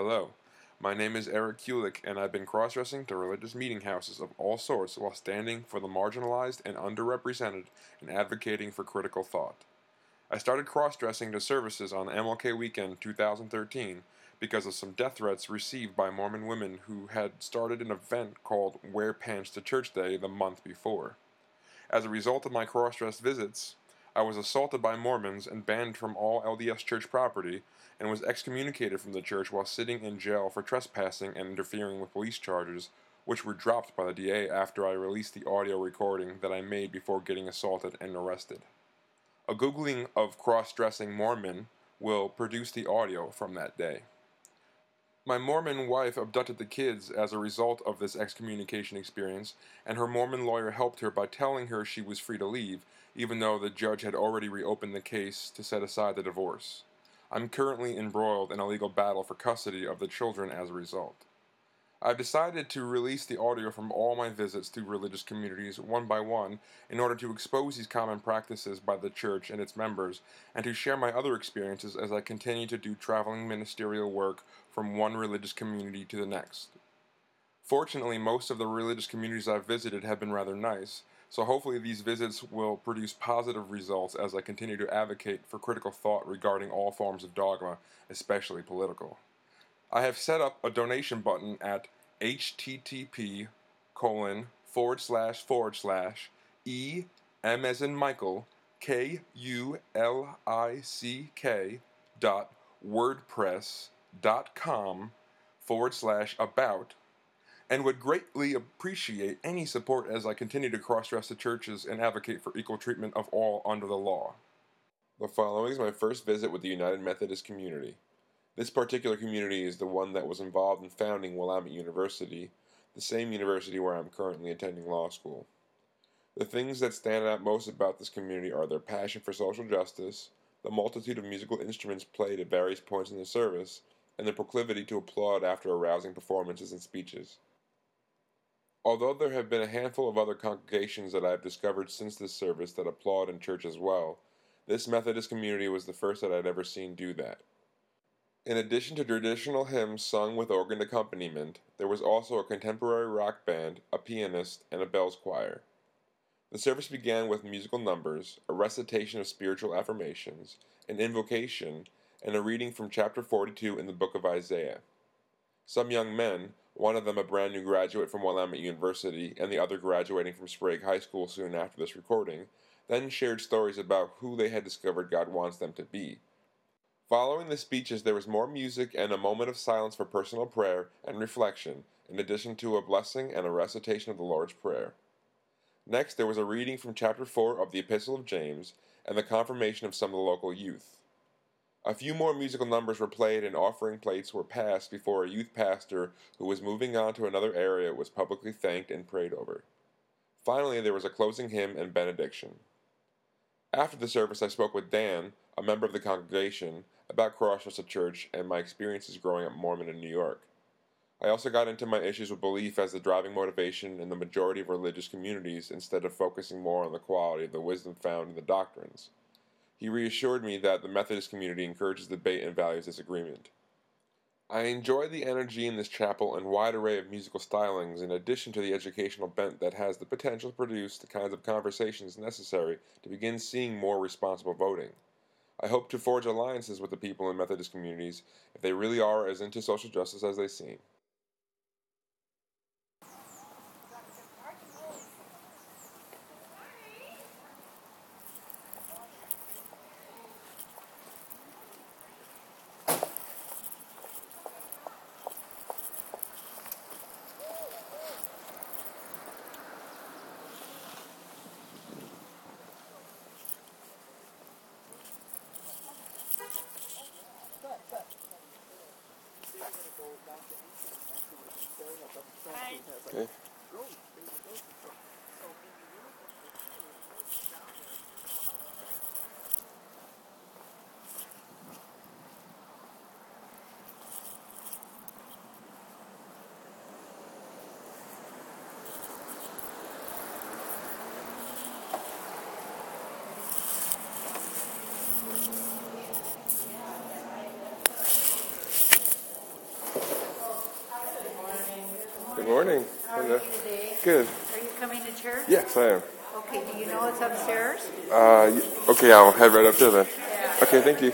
Hello, my name is Eric Kulick, and I've been cross dressing to religious meeting houses of all sorts while standing for the marginalized and underrepresented and advocating for critical thought. I started cross dressing to services on MLK weekend 2013 because of some death threats received by Mormon women who had started an event called Wear Pants to Church Day the month before. As a result of my cross dressed visits, I was assaulted by Mormons and banned from all LDS church property, and was excommunicated from the church while sitting in jail for trespassing and interfering with police charges, which were dropped by the DA after I released the audio recording that I made before getting assaulted and arrested. A Googling of cross dressing Mormon will produce the audio from that day. My Mormon wife abducted the kids as a result of this excommunication experience, and her Mormon lawyer helped her by telling her she was free to leave, even though the judge had already reopened the case to set aside the divorce. I'm currently embroiled in a legal battle for custody of the children as a result. I've decided to release the audio from all my visits to religious communities one by one in order to expose these common practices by the church and its members and to share my other experiences as I continue to do traveling ministerial work from one religious community to the next. Fortunately, most of the religious communities I've visited have been rather nice, so hopefully these visits will produce positive results as I continue to advocate for critical thought regarding all forms of dogma, especially political. I have set up a donation button at http colon forward slash forward slash e m as in Michael k u l i c k dot wordpress dot com forward slash about and would greatly appreciate any support as I continue to cross dress the churches and advocate for equal treatment of all under the law. The following is my first visit with the United Methodist community. This particular community is the one that was involved in founding Willamette University, the same university where I'm currently attending law school. The things that stand out most about this community are their passion for social justice, the multitude of musical instruments played at various points in the service, and the proclivity to applaud after arousing performances and speeches. Although there have been a handful of other congregations that I have discovered since this service that applaud in church as well, this Methodist community was the first that I'd ever seen do that. In addition to traditional hymns sung with organ accompaniment, there was also a contemporary rock band, a pianist, and a bells choir. The service began with musical numbers, a recitation of spiritual affirmations, an invocation, and a reading from chapter 42 in the book of Isaiah. Some young men, one of them a brand new graduate from Willamette University and the other graduating from Sprague High School soon after this recording, then shared stories about who they had discovered God wants them to be Following the speeches, there was more music and a moment of silence for personal prayer and reflection, in addition to a blessing and a recitation of the Lord's Prayer. Next, there was a reading from chapter 4 of the Epistle of James and the confirmation of some of the local youth. A few more musical numbers were played and offering plates were passed before a youth pastor who was moving on to another area was publicly thanked and prayed over. Finally, there was a closing hymn and benediction. After the service, I spoke with Dan, a member of the congregation, about Crossdresser Church and my experiences growing up Mormon in New York. I also got into my issues with belief as the driving motivation in the majority of religious communities instead of focusing more on the quality of the wisdom found in the doctrines. He reassured me that the Methodist community encourages debate and values disagreement. I enjoy the energy in this chapel and wide array of musical stylings, in addition to the educational bent that has the potential to produce the kinds of conversations necessary to begin seeing more responsible voting. I hope to forge alliances with the people in Methodist communities if they really are as into social justice as they seem. Morning. How are Hello. you today? Good. Are you coming to church? Yes, I am. Okay, do you know it's upstairs? Uh, okay, I'll head right up there then. Okay, thank you.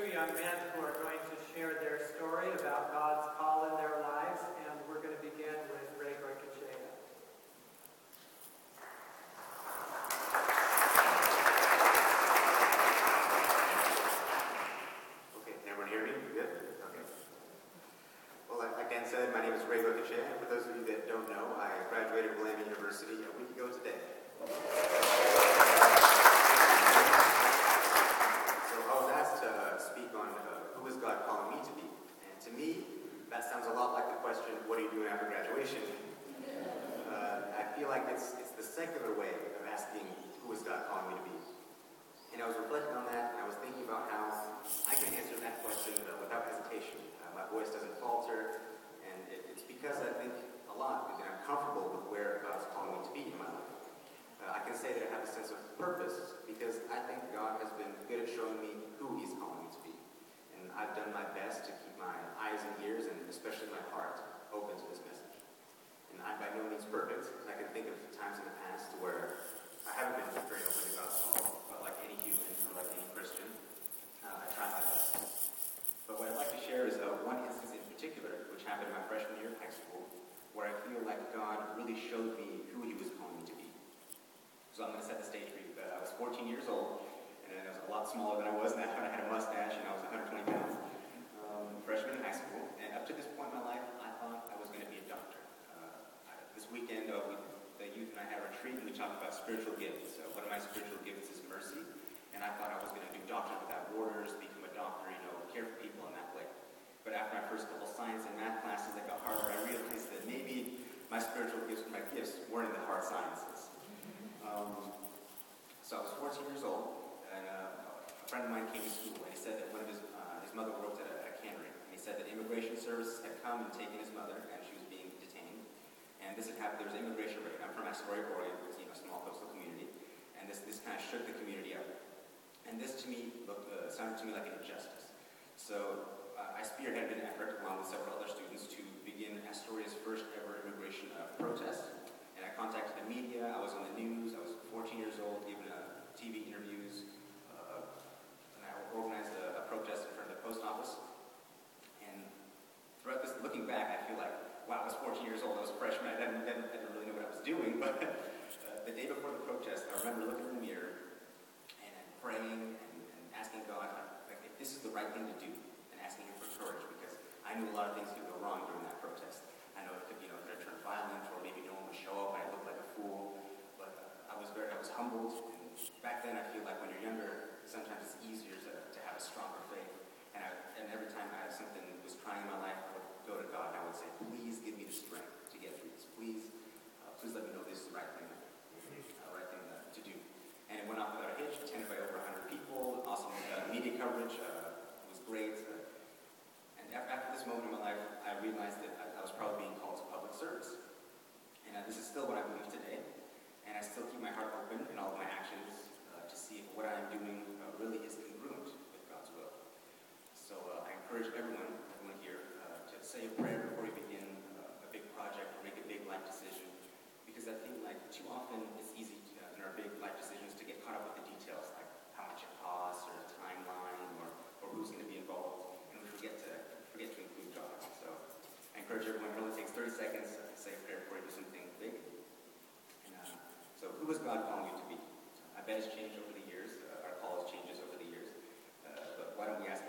Two young men who are going to share their story about God's call in their lives, and we're going to begin with Ray Goycochea. Okay, can everyone hear me? Good? Okay. Well, like like Dan said, my name is Ray Goycochea, and for those of you that don't know, I graduated Willamette University a week ago today. So I was asked to uh, speak on uh, who is God calling me to be, and to me, that sounds a lot like the question, what are you doing after graduation? Uh, I feel like it's, it's the secular way of asking, who is God calling me to be? And I was reflecting on that, and I was thinking about how I can answer that question uh, without hesitation. Uh, my voice doesn't falter, and it, it's because I think a lot, and I'm comfortable with where God is calling me to be in my life. Uh, I can say that I have a sense of purpose because I think God has been good at showing me who He's calling me to be. And I've done my best to keep my eyes and ears, and especially my heart, open to this message. And I'm by no means perfect. I can think of times in the past where I haven't been very open to God's call, but like any human or like any Christian, uh, I try my best. But what I'd like to share is uh, one instance in particular, which happened in my freshman year of high school, where I feel like God really showed me who He was calling me to be. So I'm going to set the stage for you. Uh, I was 14 years old, and I was a lot smaller than I was now, and I had a mustache, and I was 120 pounds. Um, freshman in high school, and up to this point in my life, I thought I was going to be a doctor. Uh, I, this weekend, uh, we, the youth and I had a retreat, and we talked about spiritual gifts. So one of my spiritual gifts is mercy, and I thought I was going to do Doctors Without Borders, become a doctor, you know, care for people in that way. But after my first couple science and math classes that got harder, I realized that maybe my spiritual gifts, my gifts, weren't in the hard sciences. Um, so I was 14 years old, and uh, friend of mine came to school, and he said that one of his, uh, his mother worked at a, a cannery, and he said that immigration services had come and taken his mother, and she was being detained. And this had happened, there was immigration raid. I'm from Astoria, Oregon, which is a small coastal community, and this, this kind of shook the community up. And this to me looked, uh, sounded to me like an injustice. So uh, I spearheaded an effort along with several other students to begin Astoria's first ever immigration uh, protest. And I contacted the media, I was on the news, I was 14 years old, giving uh, TV interviews, uh, and I organized a, a protest in front of the post office. And throughout this, looking back, I feel like, wow, I was 14 years old, I was a freshman, I didn't, didn't, didn't really know what I was doing, but uh, the day before the protest, I remember looking in the mirror and, praying and, and asking God, like, if this is the right thing to do, and asking Him for courage, because I knew a lot of things could go wrong during that protest. I know it could, you know, it could turned violent, or maybe no one would show up and I looked like a fool, but uh, I was very, I was humbled, and back then I feel like when you're younger, sometimes it's easier to, to have a stronger faith. And, I, and every time I had something was trying in my life, go to God and I would say, please give me the strength to get through this. Please, uh, please let me know this is the right thing, uh, right thing uh, to do. And it went off without a hitch, attended by over 100 people, awesome uh, media coverage, uh, it was great. And after, this moment in my life, I realized that I, I was probably being called to public service. And this is still what I believe today. And I still keep my heart open in all of my actions to see if what I am doing really is congruent with God's will. So I encourage everyone, everyone here, uh, to say a prayer before you begin uh, a big project or make a big life decision. Because I feel like too often it's easy to, uh, in our big life decisions to get caught up with the details, like how much it costs or the timeline or, or who's going to be involved. And we forget to, forget to include God. So I encourage everyone, it only takes 30 seconds to say a prayer before you do something big. And, uh, so who is God calling you to be? I bet it's changed over the years. Uh, our call has changes over the years. Uh, but why don't we ask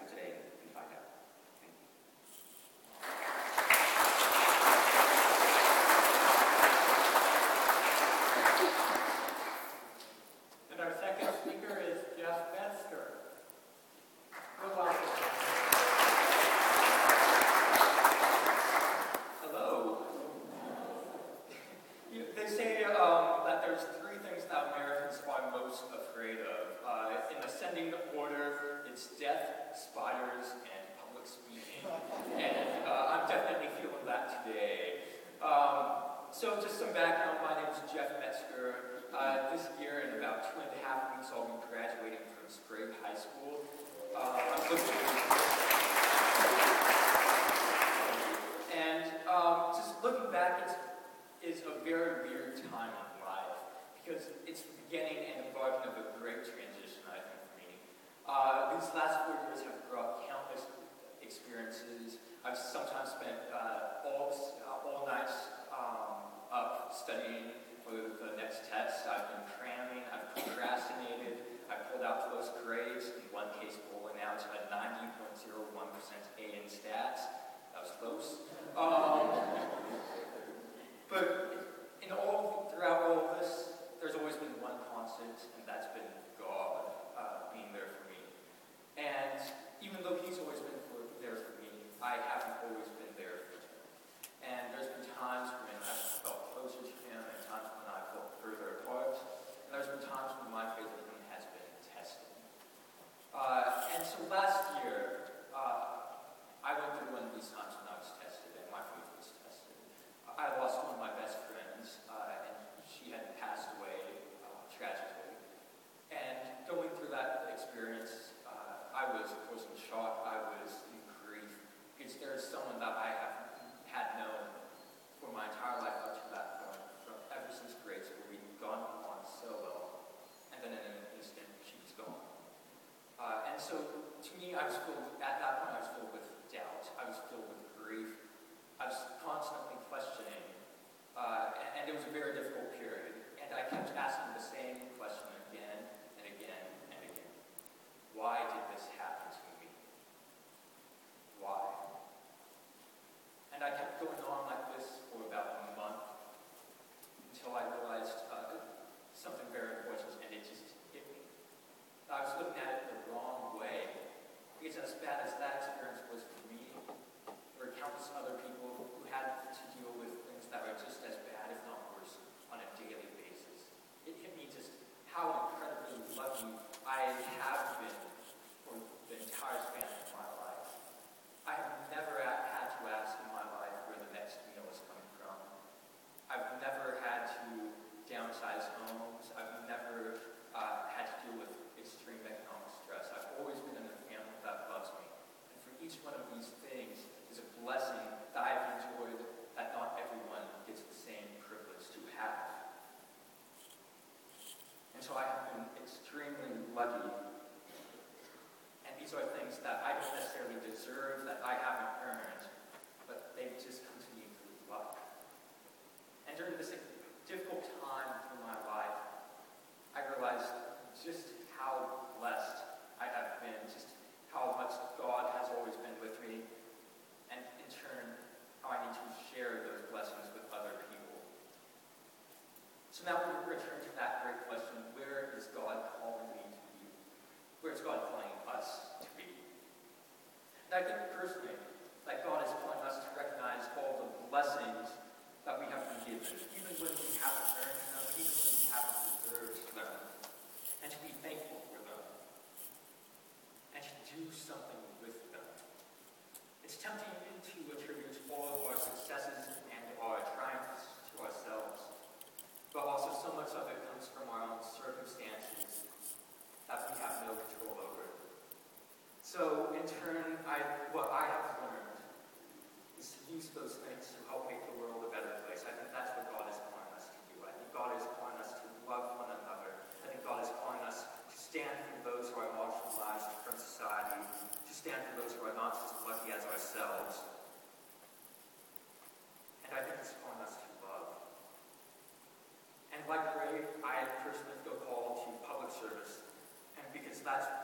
And That's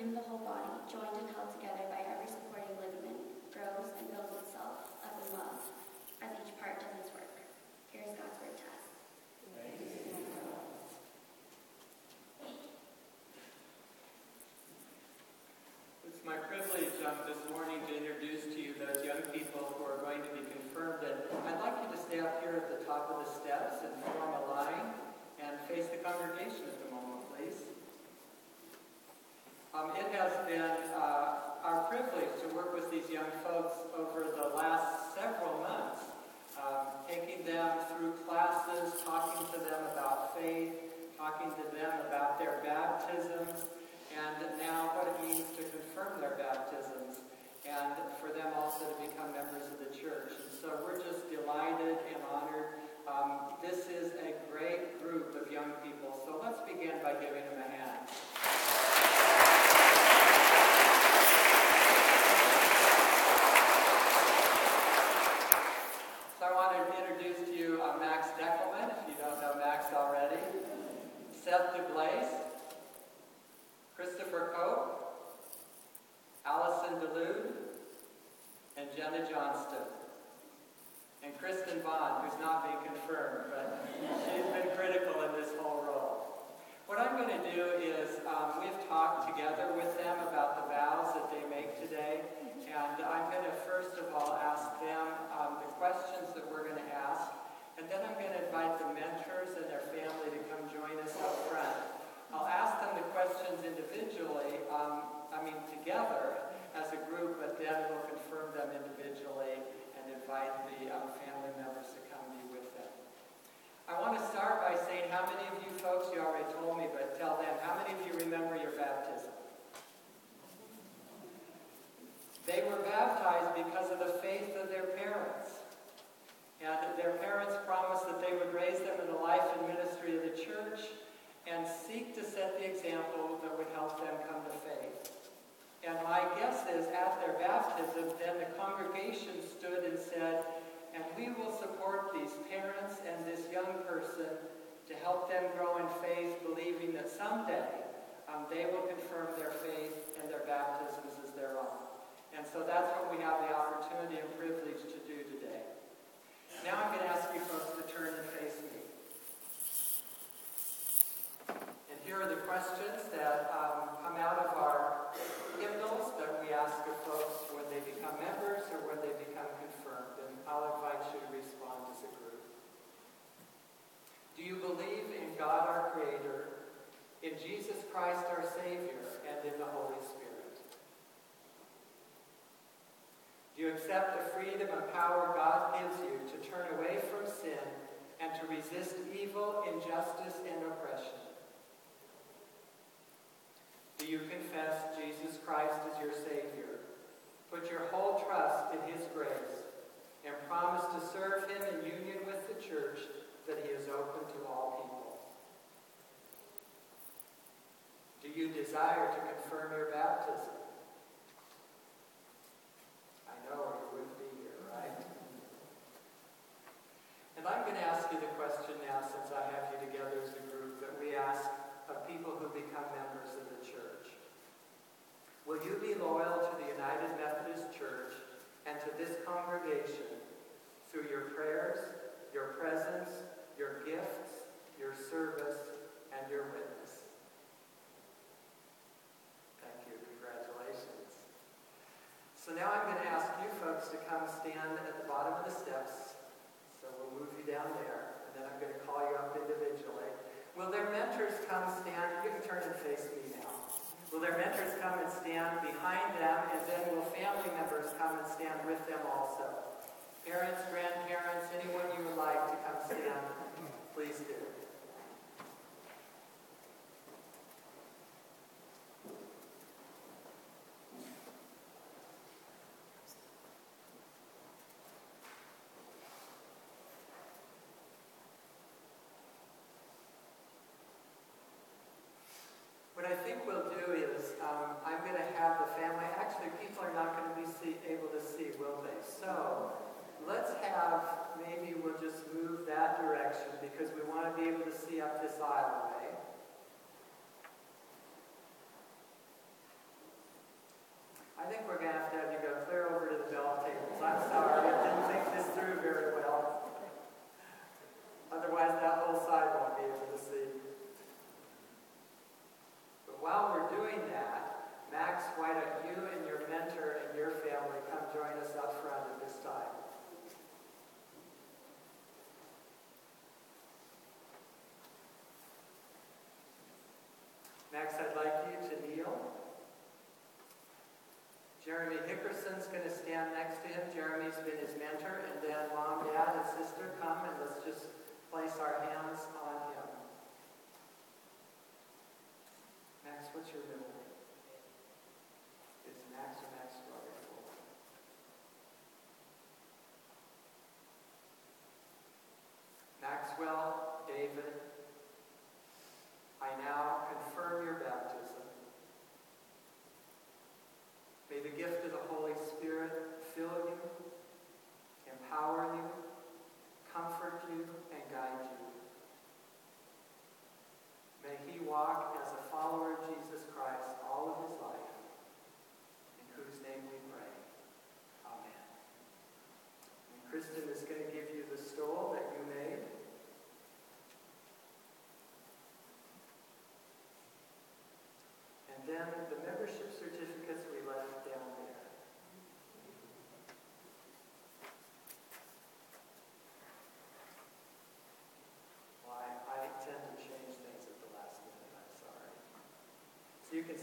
him the whole body, joined and held together by every supporting ligament, grows and builds itself up in love, as each part does its work. Here is God's word to us. It's my privilege um, this morning to introduce to you those young people who are going to be confirmed. And I'd like you to stay up here at the top of the steps and form a line and face the congregation at the moment. Um, it has been uh, our privilege to work with these young folks over the last several months, um, taking them through classes, talking to them about faith, talking to them about their baptisms, and now what it means to confirm their baptisms, and for them also to become members of the church. And so we're just delighted and honored. Um, this is a great group of young people, so let's begin by giving them a hand. So I want to introduce to you uh, Max Deckelman, if you don't know Max already. Seth DeBlaise, Christopher Cope, Allison DeLude, Johnston. And Kristen Bond, who's not being confirmed, but she's been critical in this whole role. What I'm going to do is, um, we've talked together with them about the vows that they make today, and I'm going to first of all ask them um, the questions that we're going to ask, and then I'm going to invite the mentors and their family to come join us up front. I'll ask them the questions individually, um, I mean together as a group, but then we'll confirm them individually and invite the um, family members to come be with them. I want to start by saying how many of you folks, you already told me, but tell them, how many of you remember your baptism? They were baptized because of the faith of their parents. And their parents promised that they would raise them in the life and ministry of the church and seek to set the example that would help them come to faith. And my guess is at their baptism, then the congregation stood and said, and we will support these parents and this young person to help them grow in faith, believing that someday um, they will confirm their faith and their baptisms as their own. And so that's what we have the opportunity and privilege to do today. Now I'm going to ask you folks to turn and face me. And here are the questions that um, come out of our hymnals that we ask of folks when they become members or when they become confirmed. And I'll invite you to respond as a group. Do you believe in God our Creator, in Jesus Christ our Savior, and in the Holy Spirit? Do you accept the freedom and power God gives you to turn away from sin and to resist evil, injustice, and oppression? Do you confess Jesus Christ as your Savior? Put your whole trust in His grace and promise to serve Him in union with the church that He is open to all people. Do you desire to confirm your baptism? I know you wouldn't be here, right? And I'm going to ask you the question now, since I have you together as a group, that we ask of people who become members of the church. Will you be loyal to the United Methodist Church and to this congregation through your prayers, your presence, your gifts, your service, and your witness? Thank you. Congratulations. So now I'm going to ask you folks to come stand at the bottom of the steps. So we'll move you down there, and then I'm going to call you up individually. Will their mentors come stand? You can turn and face me now. Will their mentors come and stand behind them, and then will family members come and stand with them also? Parents, grandparents, anyone you would like to come stand, please do. What I think we'll do is, um, I'm going to have the family, actually people are not going to be see, able to see, will they? So, let's have, maybe we'll just move that direction because we want to be able to see up this aisleway. I think we're going to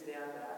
So you can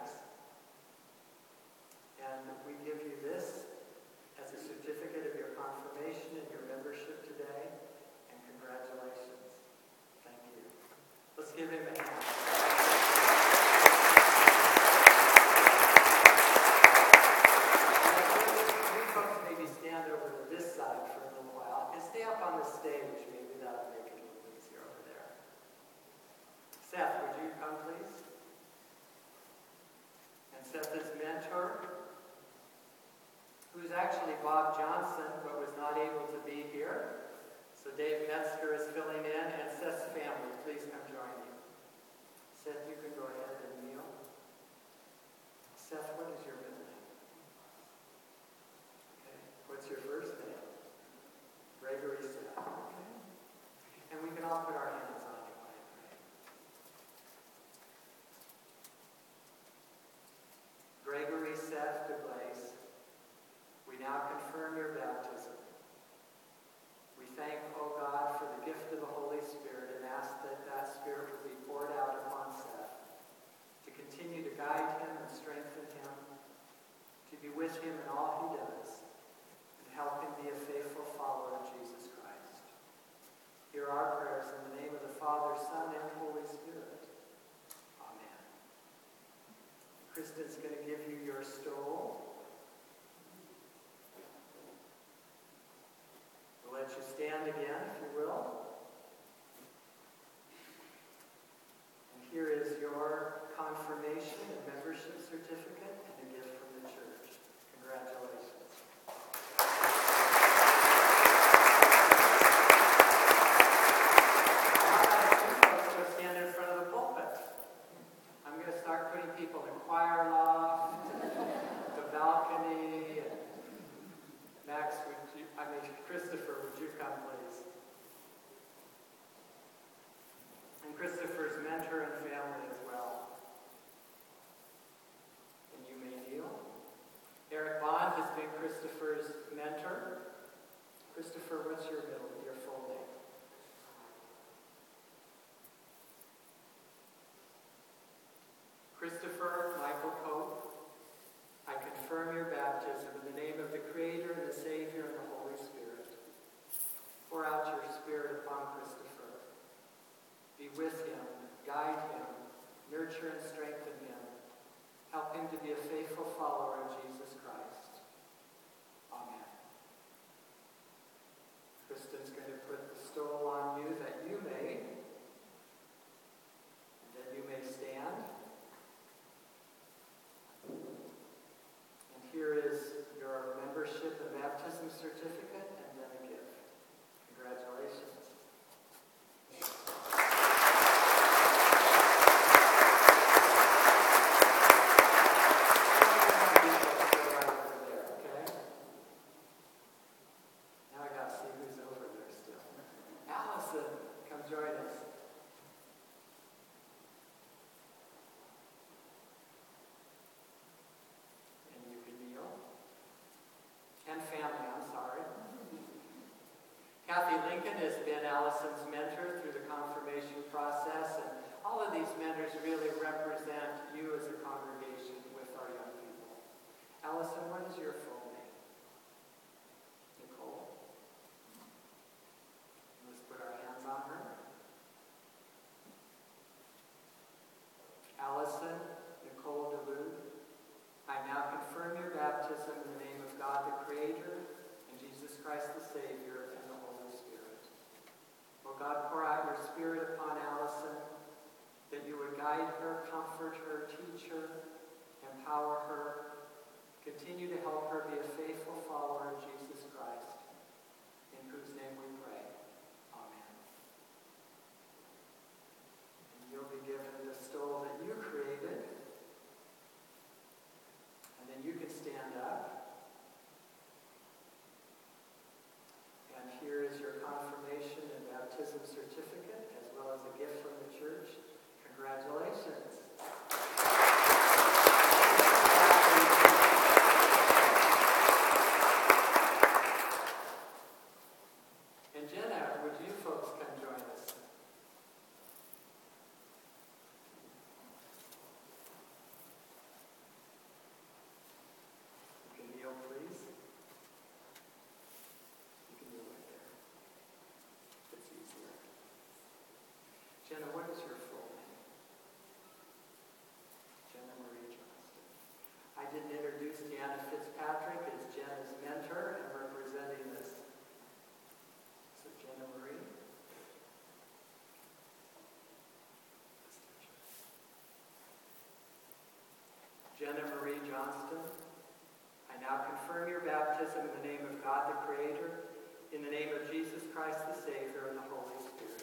confirm your baptism in the name of God the Creator, in the name of Jesus Christ the Savior, and the Holy Spirit.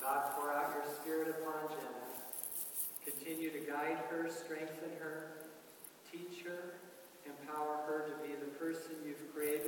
God, pour out your Spirit upon Jenna. Continue to guide her, strengthen her, teach her, empower her to be the person you've created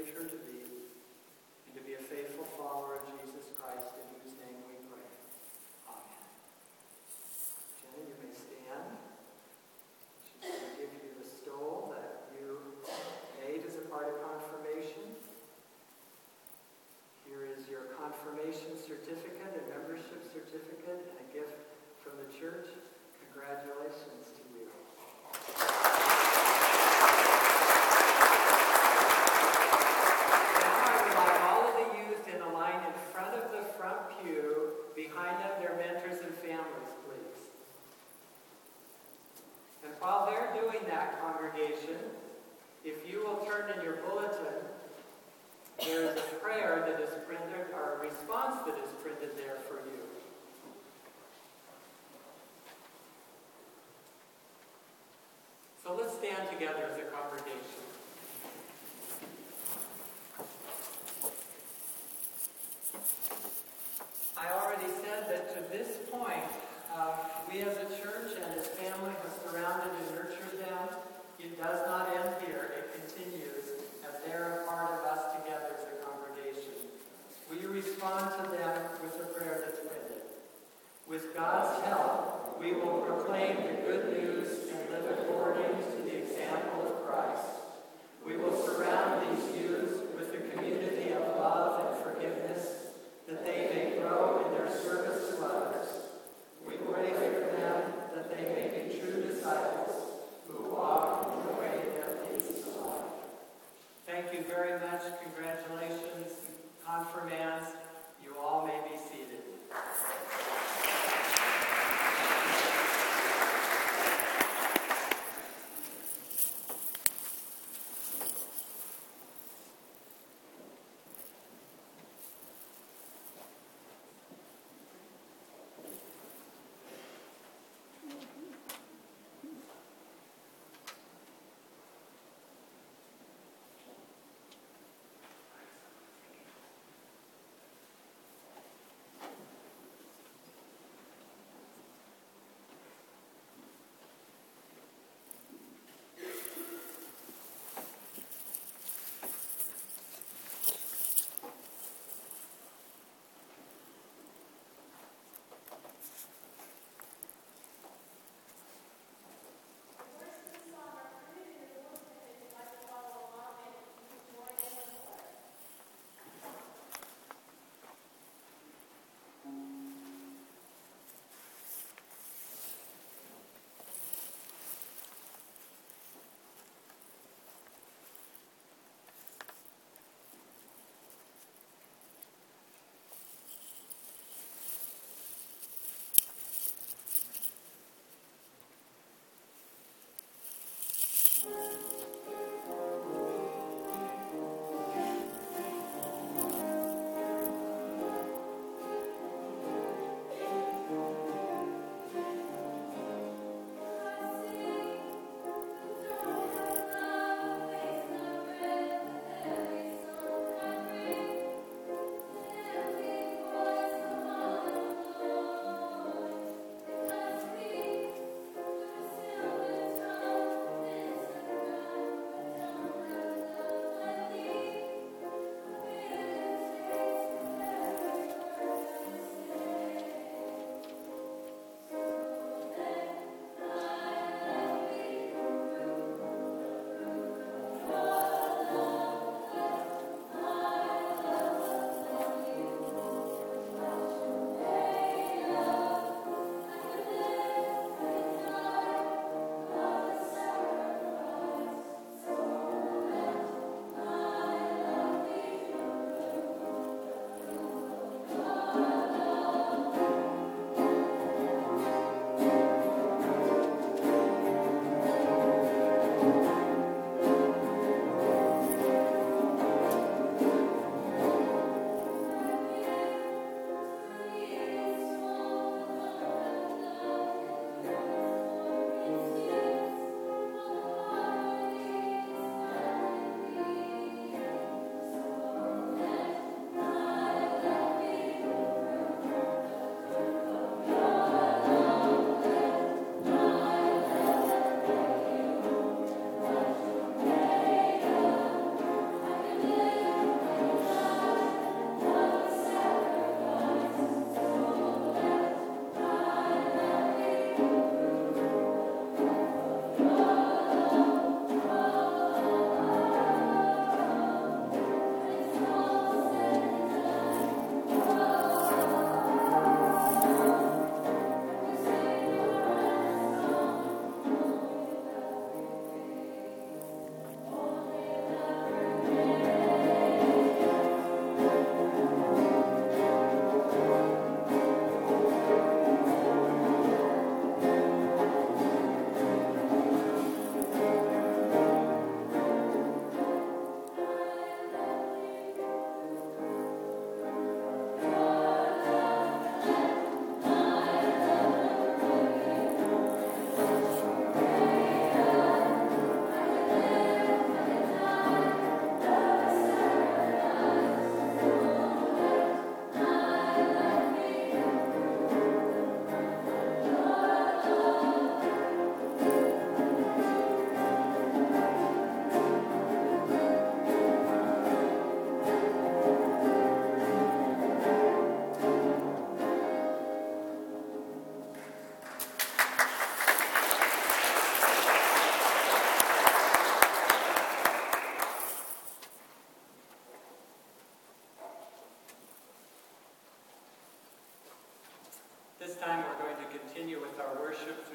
continue with our worship.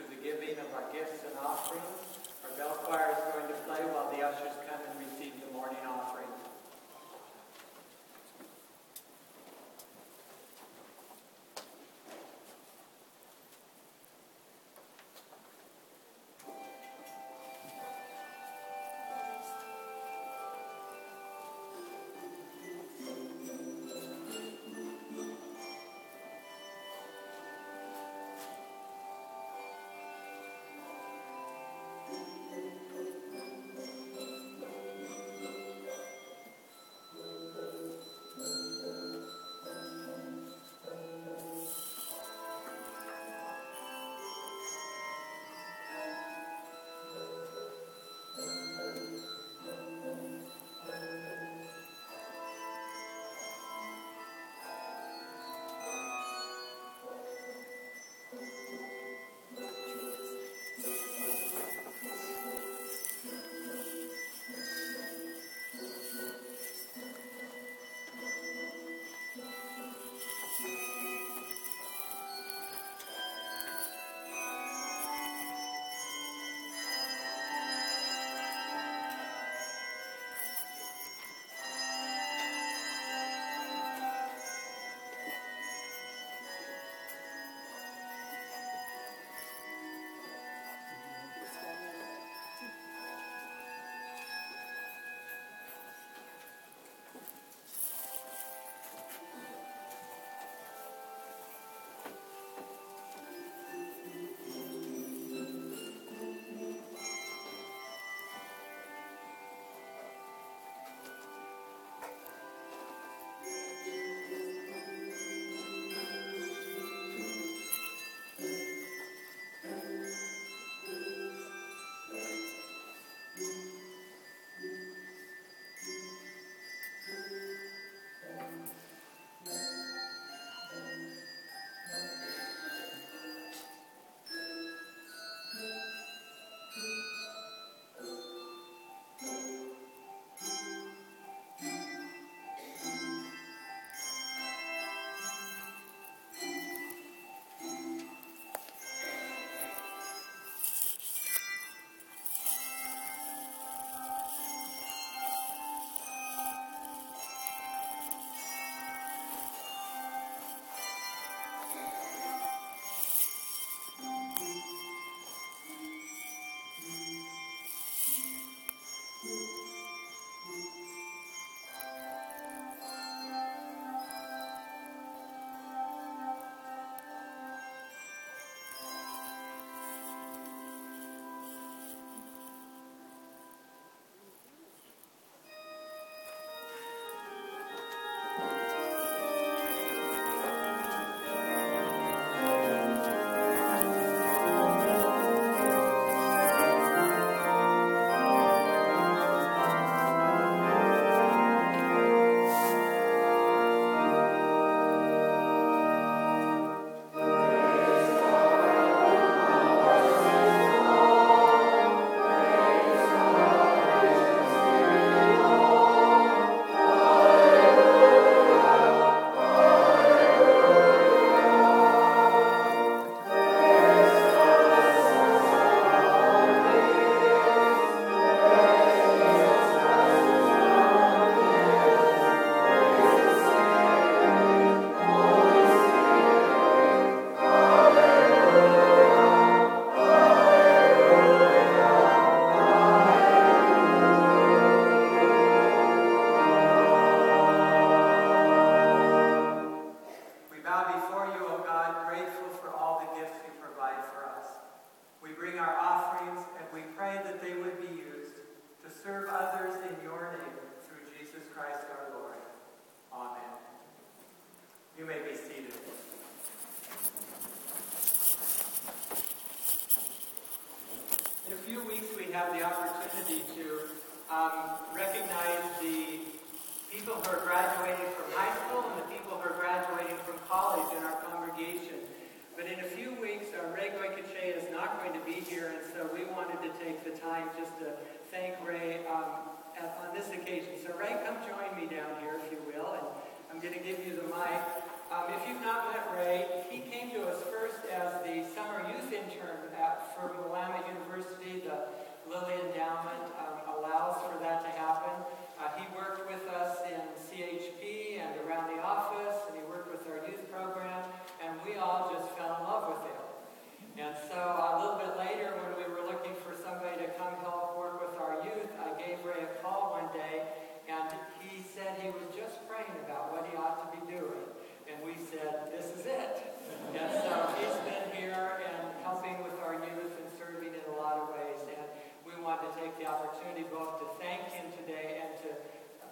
to take the opportunity both to thank him today and to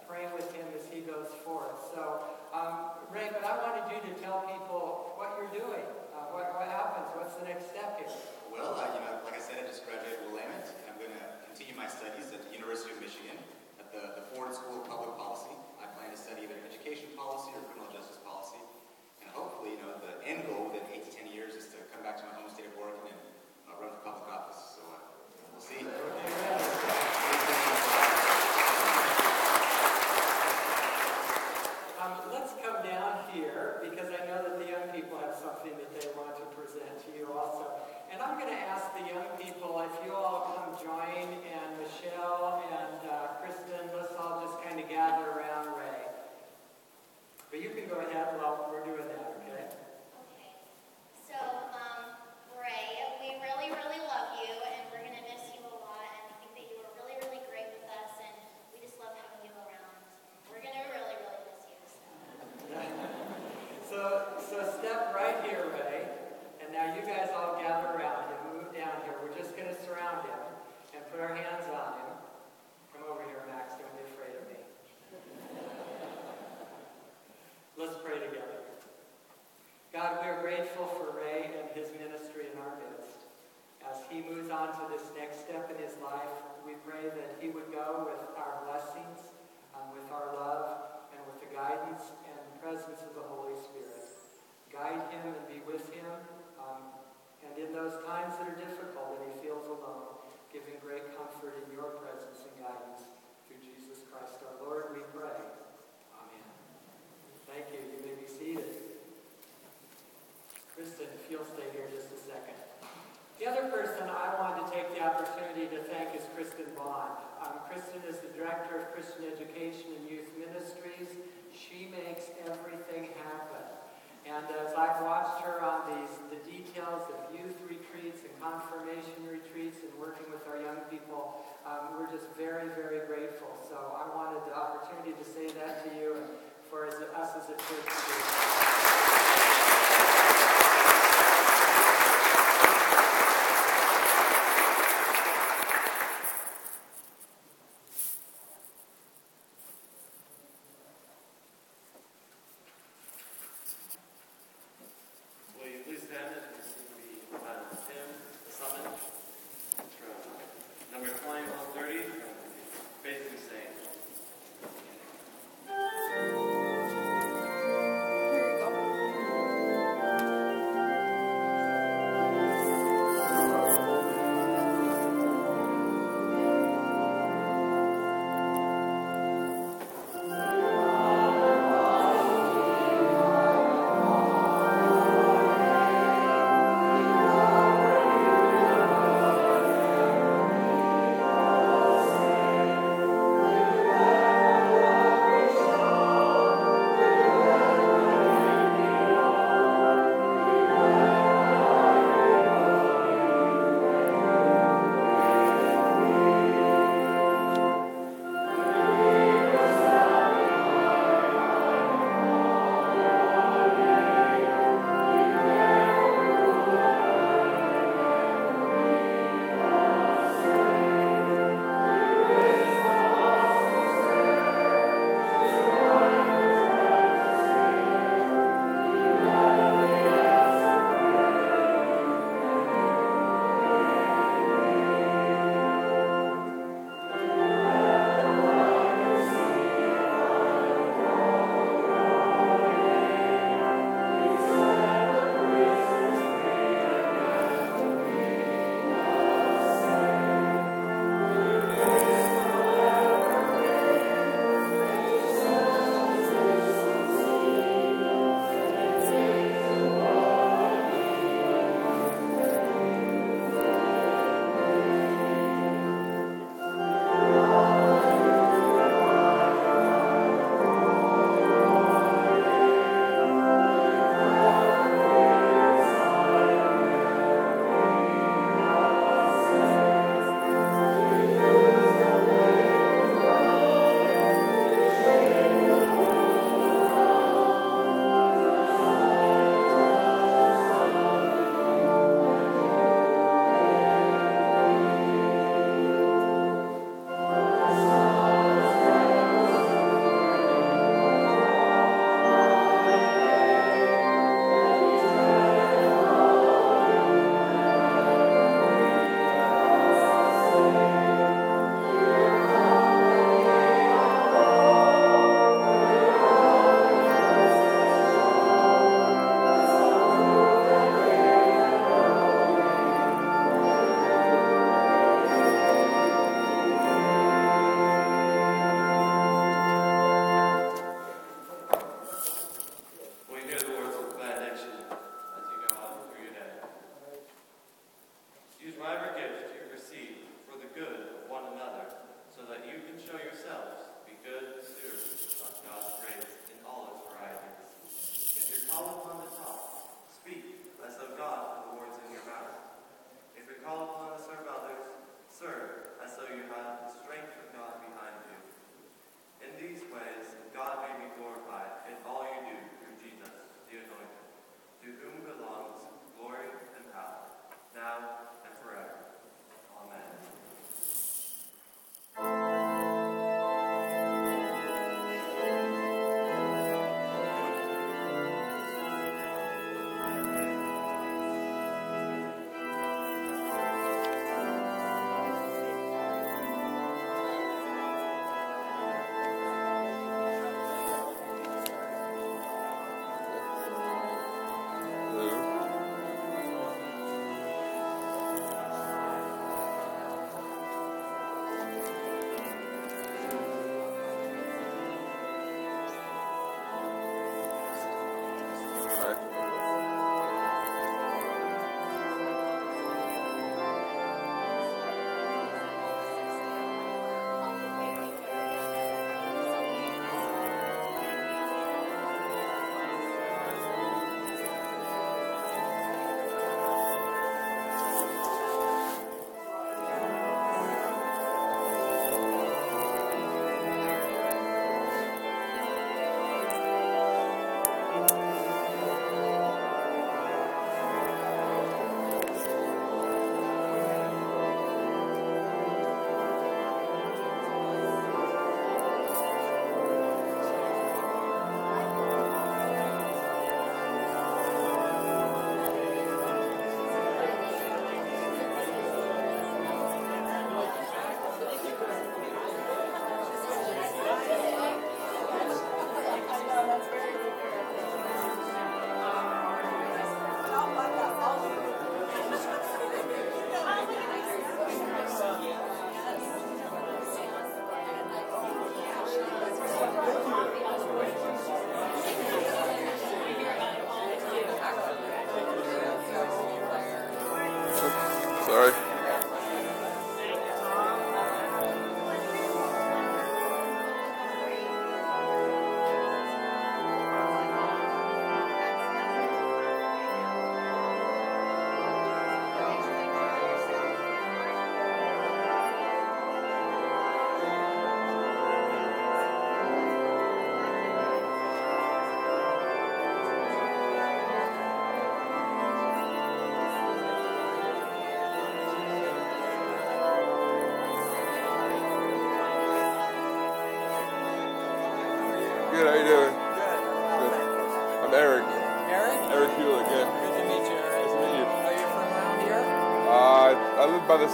pray with him as he goes forth. So, um, Ray, but I wanted you to tell people what you're doing, uh, what, what happens, what's the next step here? Well, uh, you know, like I said, I just graduated Willamette, and I'm going to continue my studies at the University of Michigan at the, the Ford School of Public Policy. I plan to study either education policy or criminal justice policy, and hopefully, you know, the end goal within eight to ten years is to come back to my home state of Oregon and uh, run for public office. So uh, we'll see. Thank you.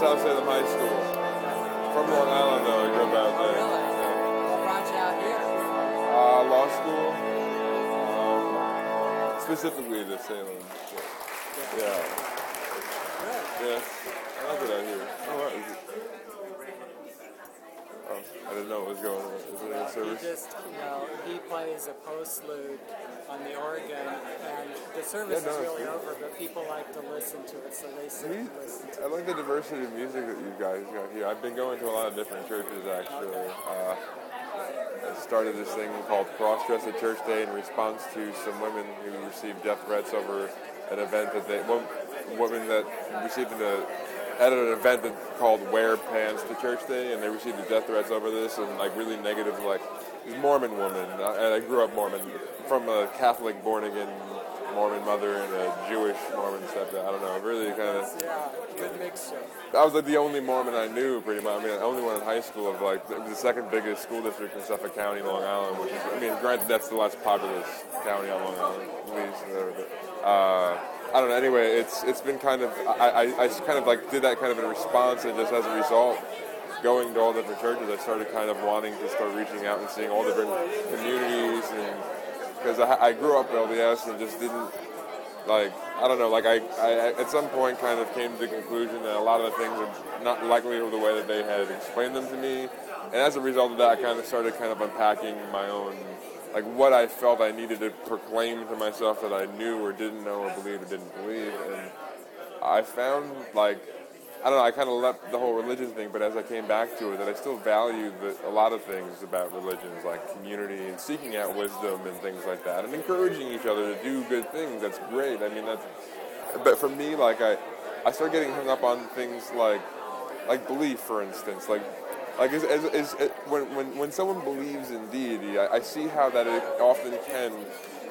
South Salem High School. From Long Island, though. I grew up out Oh, there. really? What brought you out here? Uh, law school. Um, specifically the Salem. Yeah. Good. Yeah. I like it out here. Oh, what is it? Oh, I didn't know what was going on. Is it a He service? just, you know, he plays a postlude on the organ, and the service Yeah, no, is really over, but people like to listen to it, so they sit and listen to I like the diversity of music that you guys got here. I've been going to a lot of different churches actually. Uh, I started this thing called Cross Dress at Church Day in response to some women who received death threats over an event that they, one woman that received the had an event that called Wear Pants to Church Day, and they received the death threats over this, and like really negative, like this Mormon woman. uh, And I grew up Mormon from a Catholic born again Mormon mother and a Jewish Mormon stepdad. I don't know, really kind of. Yeah, good mixture. I was like the only Mormon I knew, pretty much. I mean, the only one in high school of like the, the second biggest school district in Suffolk County, Long Island. Which is, I mean, granted, that's the less populous county on Long Island, at least. Whatever, but, uh, I don't know. Anyway, it's it's been kind of I, I, I kind of like did that kind of in response, and just as a result, going to all different churches, I started kind of wanting to start reaching out and seeing all different communities, and because I, I grew up LDS and just didn't like I don't know, like I, I at some point kind of came to the conclusion that a lot of the things were not likely the way that they had explained them to me, and as a result of that, I kind of started kind of unpacking my own, like what I felt I needed to proclaim to myself that I knew or didn't know or believed or didn't believe, and I found like I don't know. I kind of left the whole religion thing, but as I came back to it, that I still value the, a lot of things about religions, like community and seeking out wisdom and things like that, and encouraging each other to do good things. That's great. I mean, that's. But for me, like I, I start getting hung up on things like, like belief, for instance, like. Like is, is, is, is when, when, when someone believes in deity, I, I see how that it often can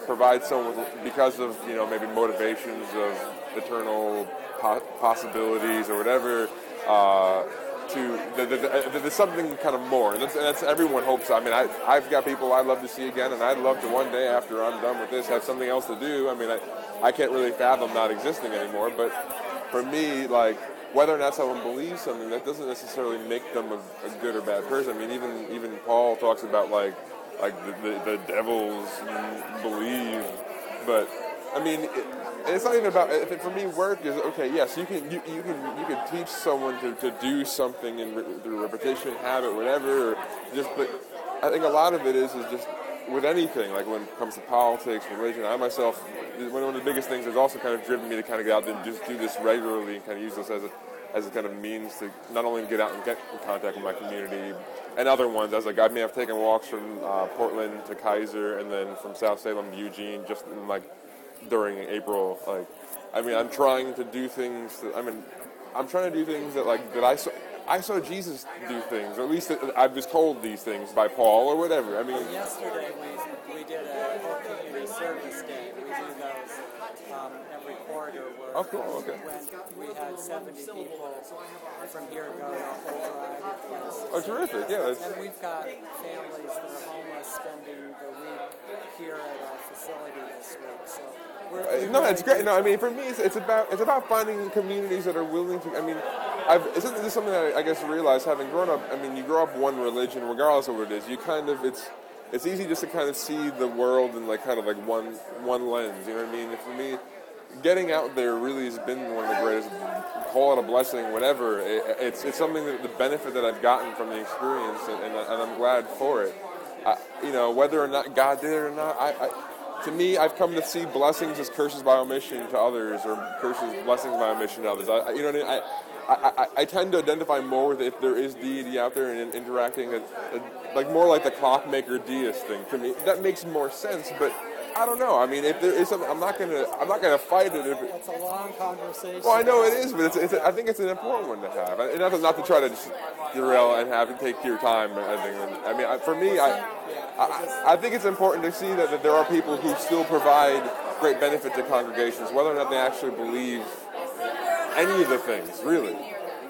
provide someone because of you know maybe motivations of eternal po- possibilities or whatever. Uh, to the, the, the, there's something kind of more, and that's, and that's everyone hopes. I mean, I I've got people I'd love to see again, and I'd love to one day after I'm done with this have something else to do. I mean, I I can't really fathom not existing anymore, but for me, like whether or not someone believes something, that doesn't necessarily make them a, a good or bad person. I mean, even even Paul talks about like like the, the, the devils believe, but I mean, it, it's not even about. If it, for me, work is okay. Yes, you can you, you can you can teach someone to, to do something in through repetition, habit, whatever. Just, but I think a lot of it is is just with anything. Like when it comes to politics, religion. I myself, one of the biggest things has also kind of driven me to kind of get out there and just do this regularly and kind of use this as a as a kind of means to not only get out and get in contact with my community and other ones. As like I may have taken walks from uh, Portland to Keizer and then from South Salem to Eugene just in like during April. Like, I mean, I'm trying to do things. That, I mean, I'm trying to do things that like that I saw. I saw Jesus do things, or at least I was told these things by Paul or whatever. I mean, yesterday we, we did a whole community service day. We do those um, oh, cool. Okay. When we had 70 people from here go a whole variety of places. Oh, terrific! Yeah. And we've got families that are homeless spending the week here at our facility this week. So. No, it's great. No, I mean, for me, it's, it's, about it's about finding communities that are willing to. I mean, I've, isn't this something that I, I guess realized having grown up? I mean, you grow up one religion, regardless of what it is. You kind of it's it's easy just to kind of see the world in like kind of like one one lens. You know what I mean? For me, getting out there really has been one of the greatest. Call it a blessing, whatever. It, it's it's something that the benefit that I've gotten from the experience, and, and, and I'm glad for it. I, you know, whether or not God did it or not, I, I to me, I've come to see blessings as curses by omission to others, or curses, blessings by omission to others. I, you know what I mean? I, I, tend to identify more with if there is deity out there and interacting, like more like the clockmaker deist thing. To me, that makes more sense. But I don't know. I mean, if there is something, I'm not gonna, I'm not gonna fight it. If it, it's a long conversation. Well, I know it is, but it's, it's I think it's an important one to have. And not to, not to try to just derail and have it take your time. I think. I mean, for me, I, I, I think it's important to see that, that there are people who still provide great benefit to congregations, whether or not they actually believe any of the things, really.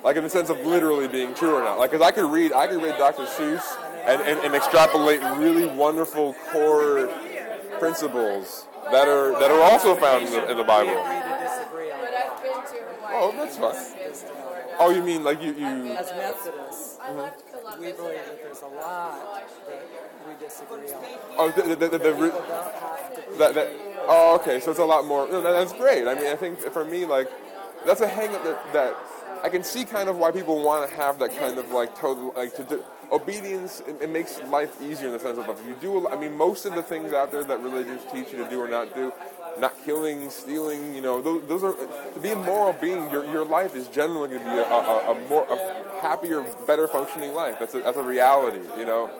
Like in the sense of literally being true or not. Like, because I could read, I could read Dr. Seuss and, and, and extrapolate really wonderful core principles that are that are also found in the, in the Bible. Oh, that's fine. Oh, you mean like you? you As Methodists, mm-hmm. we believe that there's a lot that we disagree on. Oh, the, the, the, the, the that, that, oh, okay. So it's a lot more. No, that's great. I mean, I think for me, like, that's a hang up that, that I can see kind of why people want to have that kind of like total like to do, obedience. It, it, makes life easier in the sense of if you do. I mean, most of the things out there that religions teach you to do or not do, not killing, stealing. You know, those, those are to be a moral being. Your your life is generally going to be a, a, a more a happier, better functioning life. That's a, that's a reality. You know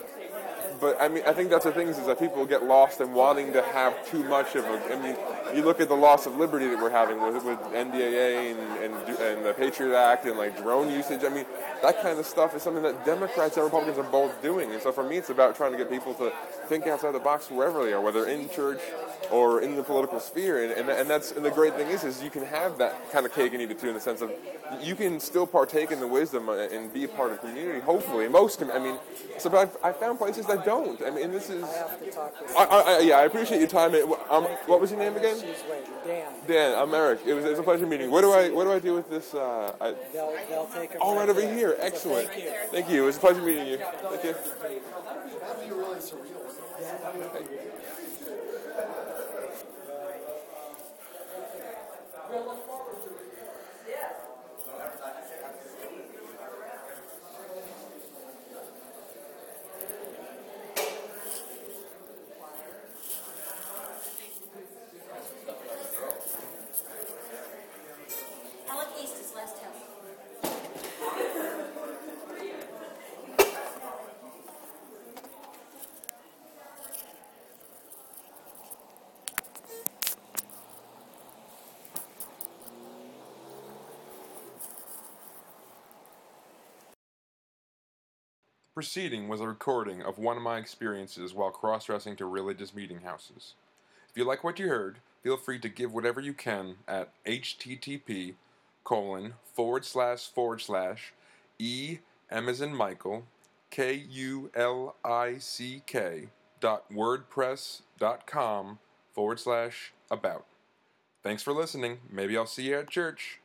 but I mean, I think that's the thing is that people get lost in wanting to have too much of a. I mean, you look at the loss of liberty that we're having with, with NDAA and, and, and the Patriot Act and like drone usage. I mean, that kind of stuff is something that Democrats and Republicans are both doing. And so for me, it's about trying to get people to think outside the box wherever they are, whether in church or in the political sphere. And, and, and that's and the great thing is, is you can have that kind of cake and eat it too, in the sense of you can still partake in the wisdom and be a part of community. Hopefully, most. I mean, so but I've, I found places that don't. I mean, this is. I, I, yeah, I appreciate your time. Um, what was your name again? Dan. Dan, I'm Eric. It was, it was a pleasure meeting. What do I what do I do with this? Uh, I, they'll, they'll take oh, right over here. Excellent. So thank you. Thank you. It was a pleasure meeting you. Thank you. Alec East preceding was a recording of one of my experiences while cross dressing to religious meeting houses. If you like what you heard, feel free to give whatever you can at http colon forward slash forward slash e m as in Michael k u l i c k dot wordpress dot com forward slash about. Thanks for listening. Maybe I'll see you at church.